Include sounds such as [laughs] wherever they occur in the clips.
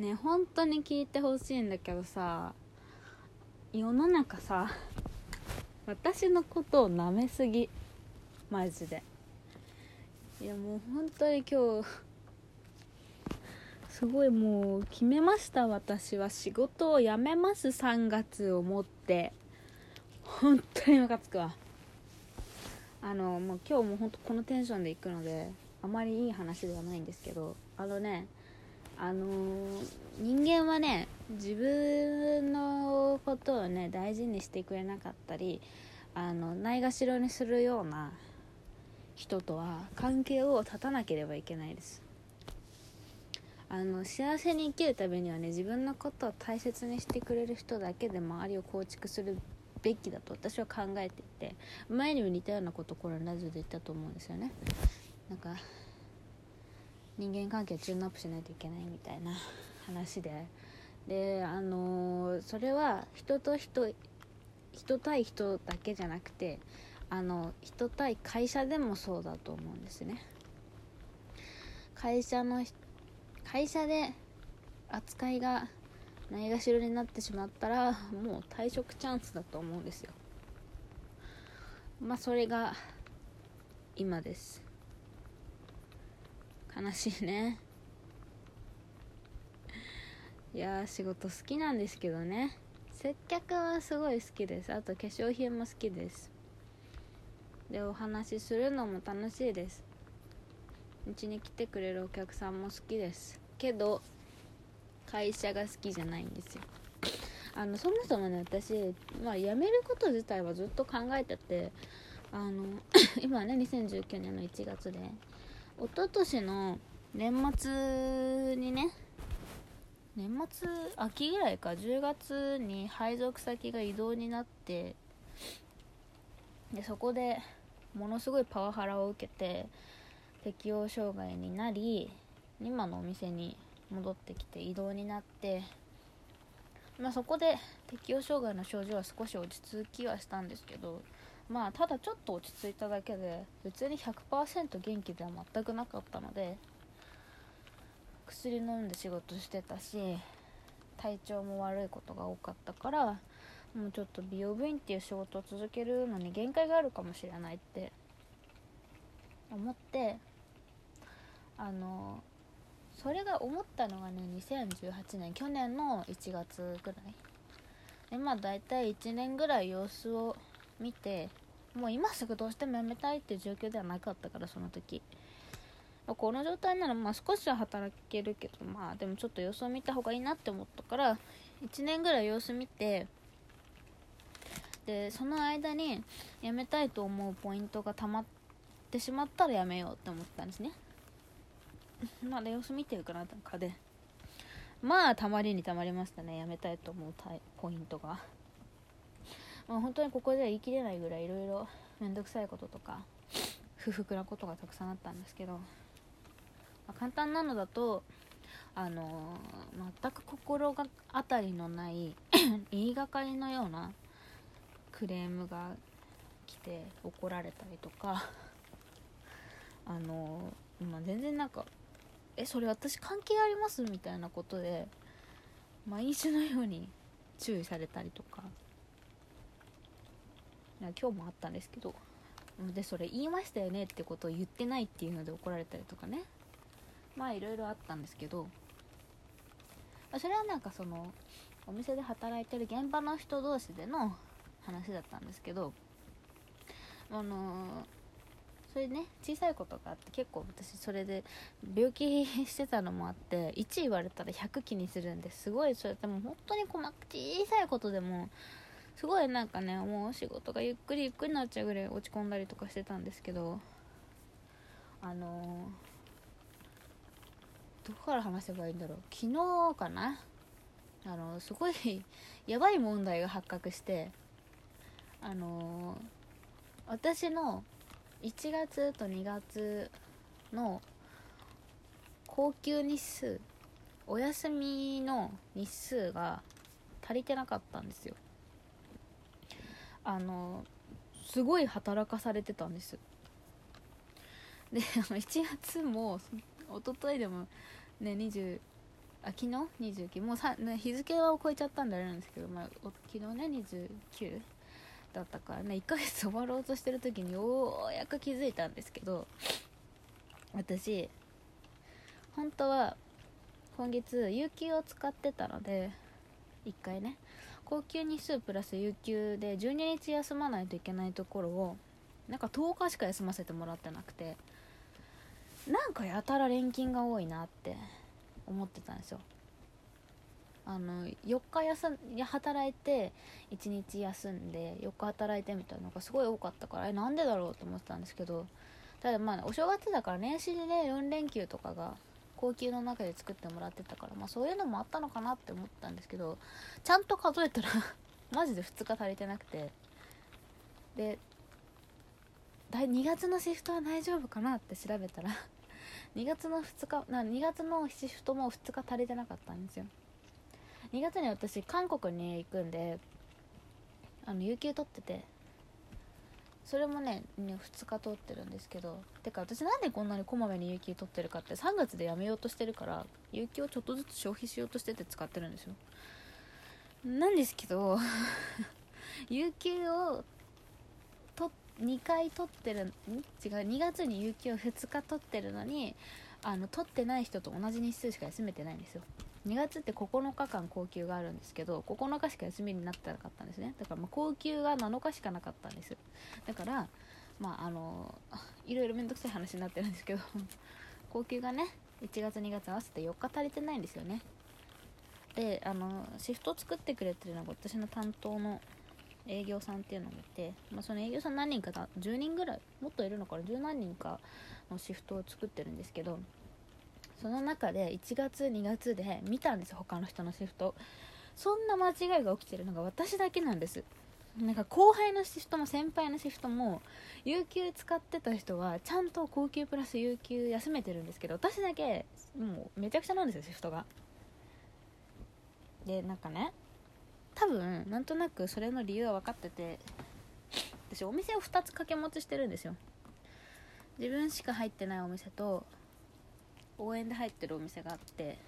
ね本当に聞いてほしいんだけどさ世の中さ私のことを舐めすぎ。マジで。いやもう本当に今日すごいもう決めました。私は仕事を辞めます。3月をもって。本当にムカつくわ。あのもう今日も本当このテンションで行くのであまりいい話ではないんですけどあのねあの人間はね自分のことをね大事にしてくれなかったりあのないがしろにするような人とは関係を断たなければいけないです。あの幸せに生きるためにはね自分のことを大切にしてくれる人だけで周りを構築するべきだと私は考えていて前にも似たようなことこれラジオで言ったと思うんですよね。なんか人間関係チューンアップしないといけないみたいな話で。であのーそれは人と人人対人だけじゃなくてあの人対会社でもそうだと思うんですね。会社の会社で扱いがないがしろになってしまったらもう退職チャンスだと思うんですよ。まあそれが今です。悲しいね。いや仕事好きなんですけどね。接客はすごい好きです。あと化粧品も好きです。でお話しするのも楽しいです。うちに来てくれるお客さんも好きです。けど会社が好きじゃないんですよ。あのそもそもね私、まあ、辞めること自体はずっと考えててあの [clears throat] 今ね2019年の1月で一昨年の年末にね年末秋ぐらいか10月に配属先が異動になってでそこでものすごいパワハラを受けて適応障害になり今のお店に戻ってきて異動になって、まあ、そこで適応障害の症状は少し落ち着きはしたんですけどまあただちょっと落ち着いただけで別に100%元気では全くなかったので薬飲んで仕事してたし体調も悪いことが多かったからもうちょっと美容部員っていう仕事を続けるのに限界があるかもしれないって思ってあのそれが思ったのがね2018年去年の1月ぐらい。でまあ大体1年ぐらい様子を見てもう今すぐどうしても辞めたいっていう状況ではなかったからその時。この状態ならまあ少しは働けるけどまあでもちょっと様子を見た方がいいなって思ったから1年ぐらい様子見てでその間に辞めたいと思うポイントがたまってしまったら辞めようって思ったんですね。[laughs] まあ様子見てるかななんかで。まあたまりにたまりましたね辞めたいと思うポイントが。まあ本当にここでは言い切れないぐらいいろいろ面倒くさいこととか不服なことがたくさんあったんですけど、まあ簡単なのだとあの全く心が当たりのない [coughs] 言いがかりのようなクレームが来て怒られたりとかあのーまあ、全然なんか「えそれ私関係あります?」みたいなことで毎日のように注意されたりとか今日もあったんですけどでそれ言いましたよねってことを言ってないっていうので怒られたりとかね。まあいろいろあったんですけどそれはなんかそのお店で働いてる現場の人同士での話だったんですけどあのそれね小さいことがあって結構私それで病気してたのもあって1言われたら100気にするんですごいそれでも本当に細か小さいことでもすごいなんかねもう仕事がゆっくりゆっくりになっちゃうぐらい落ち込んだりとかしてたんですけどあのどこから話せばいいんだろう。昨日かな？あのすごいやばい問題が発覚してあの私の1月と2月の高級日数お休みの日数が足りてなかったんですよ。あのすごい働かされてたんです。であの1月も一昨日でもね20あ昨日？29もうさね日付は超えちゃったんであれなんですけど、まあ、昨日ね29だったからね1ヶ月終わろうとしてる時にようやく気づいたんですけど私本当は今月有給を使ってたので1回ね高級日数プラス有給で12日休まないといけないところをなんか10日しか休ませてもらってなくてなんかやたら連勤が多いなって思ってたんですよ。あの4日休ん働いて1日休んで4日働いてみたいなのがすごい多かったからえなんでだろうと思ってたんですけどただまあお正月だから年始でね4連休とかが高級の中で作ってもらってたから、まあ、そういうのもあったのかなって思ったんですけどちゃんと数えたら [laughs] マジで2日足りてなくて。で2月のシフトは大丈夫かなって調べたら [laughs] 2月の2日な2月のシフトも2日足りてなかったんですよ。2月に私韓国に行くんであの有給取ってて。それもね2日取ってるんですけどてか私なんでこんなにこまめに有給取ってるかって3月で辞めようとしてるから有給をちょっとずつ消費しようとしてて使ってるんですよ。なんですけど [laughs] 有給をと2回取ってるん違う2月に有給を2日取ってるのにあの取ってない人と同じ日数しか休めてないんですよ。2月って9日間高級があるんですけど9日しか休みになってなかったんですね。だからまあ高級が7日しかなかったんですだからまああのいろいろ面倒くさい話になってるんですけど [laughs] 高級がね1月2月合わせて4日足りてないんですよね。であのシフトを作ってくれてるのが私の担当の営業さんっていうのがいて、まあ、その営業さん何人かだ10人ぐらいもっといるのかな10何人かのシフトを作ってるんですけどその中で1月2月で見たんです他の人のシフト。そんな間違いが起きてるのが私だけなんです。なんか後輩のシフトも先輩のシフトも有給使ってた人はちゃんと高級プラス有給休めてるんですけど私だけもうめちゃくちゃなんですよシフトが。でなんかね多分なんとなくそれの理由は分かってて私お店を2つ掛け持ちしてるんですよ。自分しか入ってないお店と応援で入ってるお店があって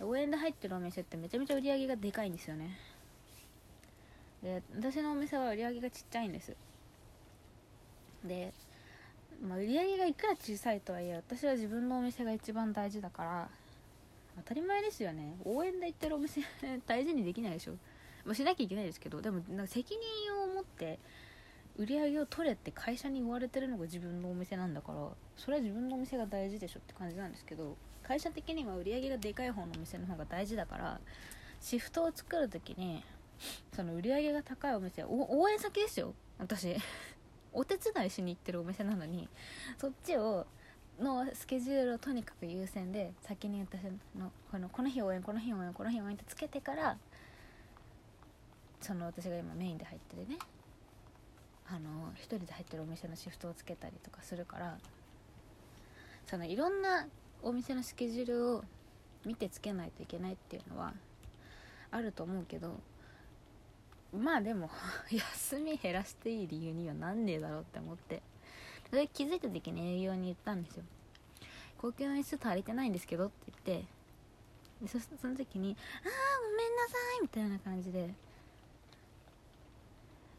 応援で入ってるお店ってめちゃめちゃ売り上げがでかいんですよね。で私のお店は売り上げがちっちゃいんです。で、まあ、売り上げがいくら小さいとはいえ私は自分のお店が一番大事だから当たり前ですよね。応援で行ってるお店大事にできないでしょ、まあ、しなきゃいけないですけどでもなんか責任を持って売り上げを取れって会社に言われてるのが自分のお店なんだからそれは自分のお店が大事でしょって感じなんですけど会社的には売り上げがでかい方のお店の方が大事だからシフトを作る時にその売り上げが高いお店応援先ですよ私。[laughs] お手伝いしに行ってるお店なのにそっちをのスケジュールをとにかく優先で先に私のこのこの日応援この日応援この日応援ってつけてからその私が今メインで入ってるねあの1人で入ってるお店のシフトをつけたりとかするからそのいろんなお店のスケジュールを見てつけないといけないっていうのはあると思うけどまあでも [laughs] 休み減らしていい理由にはなんねえだろうって思ってそれ気づいた時に営業に言ったんですよ。高級の椅子足りてないんですけどって言ってでそその時に「ああごめんなさい」みたいな感じで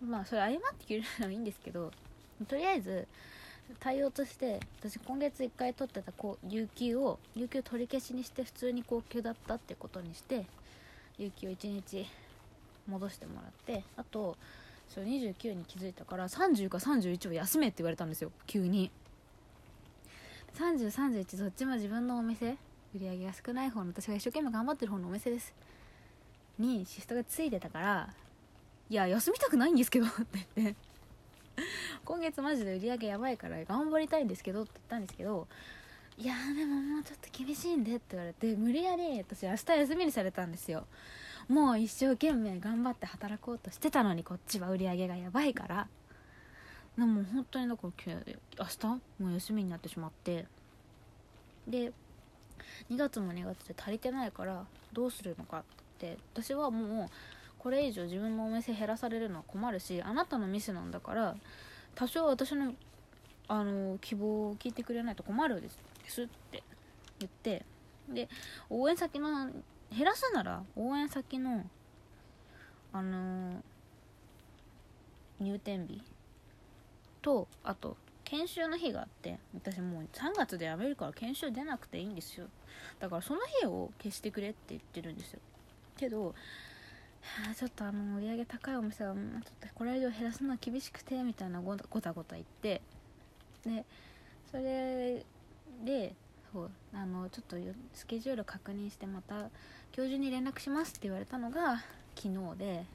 まあそれ謝ってくれるのはいいんですけどとりあえず対応として私今月1回取ってたこう有給を有給取り消しにして普通に高級だったってことにして有給を1日戻してもらってあとそ29に気づいたから30か31を休めって言われたんですよ急に。3031どっちも自分のお店売り上げが少ない方の私が一生懸命頑張ってる方のお店です。にシフトがついてたからいや休みたくないんですけどって言って。今月マジで売り上げやばいから頑張りたいんですけどって言ったんですけどいやでももうちょっと厳しいんでって言われて無理やり私明日休みにされたんですよ。もう一生懸命頑張って働こうとしてたのにこっちは売り上げがやばいから。でも本当になんか明日もう休みになってしまって。で2月も2月で足りてないからどうするのかって。私はもうこれ以上自分のお店減らされるのは困るしあなたのミスなんだから多少私のあの希望を聞いてくれないと困るですって言ってで応援先の減らすなら応援先のあの入店日とあと研修の日があって私もう3月で辞めるから研修出なくていいんですよ。だからその日を消してくれって言ってるんですよ。けどはあちょっとあの売り上げ高いお店はちょっとこれ以上減らすのは厳しくてみたいなごたごた言ってでそれでそうあのちょっとスケジュール確認してまた今日中に連絡しますって言われたのが昨日で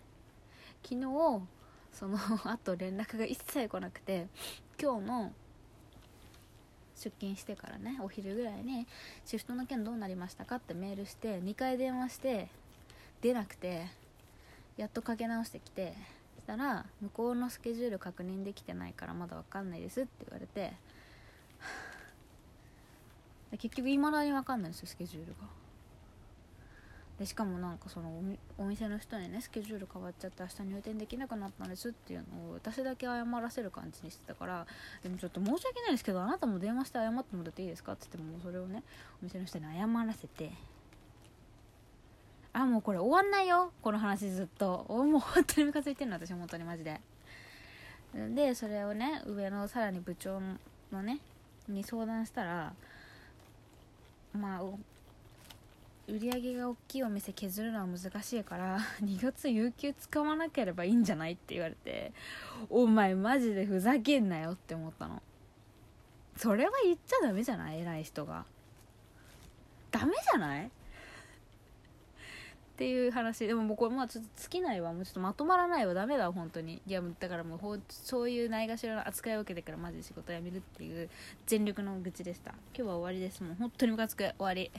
昨日その [laughs] 後連絡が一切来なくて今日の出勤してからねお昼ぐらいに「シフトの件どうなりましたか?」ってメールして2回電話して出なくてやっとかけ直してきてそしたら「向こうのスケジュール確認できてないからまだ分かんないです」って言われて結局いまだに分かんないんですよスケジュールが。でしかもなんかそのお店の人にねスケジュール変わっちゃって明日入店できなくなったんですっていうのを私だけ謝らせる感じにしてたからでもちょっと申し訳ないですけどあなたも電話して謝ってもらっていいですかって言ってもそれをねお店の人に謝らせてあもうこれ終わんないよ。この話ずっと。もう本当にムカついてるの私本当にマジで。でそれをね上のさらに部長のねに相談したらまあ売り上げが大きいお店削るのは難しいから [laughs] 2月有給使わなければいいんじゃないって言われてお前マジでふざけんなよって思ったの。それは言っちゃダメじゃない？偉い人が。ダメじゃない？っていう話でももうこれまあちょっと尽きないわもうちょっとまとまらないわダメだ本当に。いやだからもうそういうないがしろの扱いを受けてからマジで仕事辞めるっていう全力の愚痴でした。今日は終わりです。もう本当にムカつく終わり。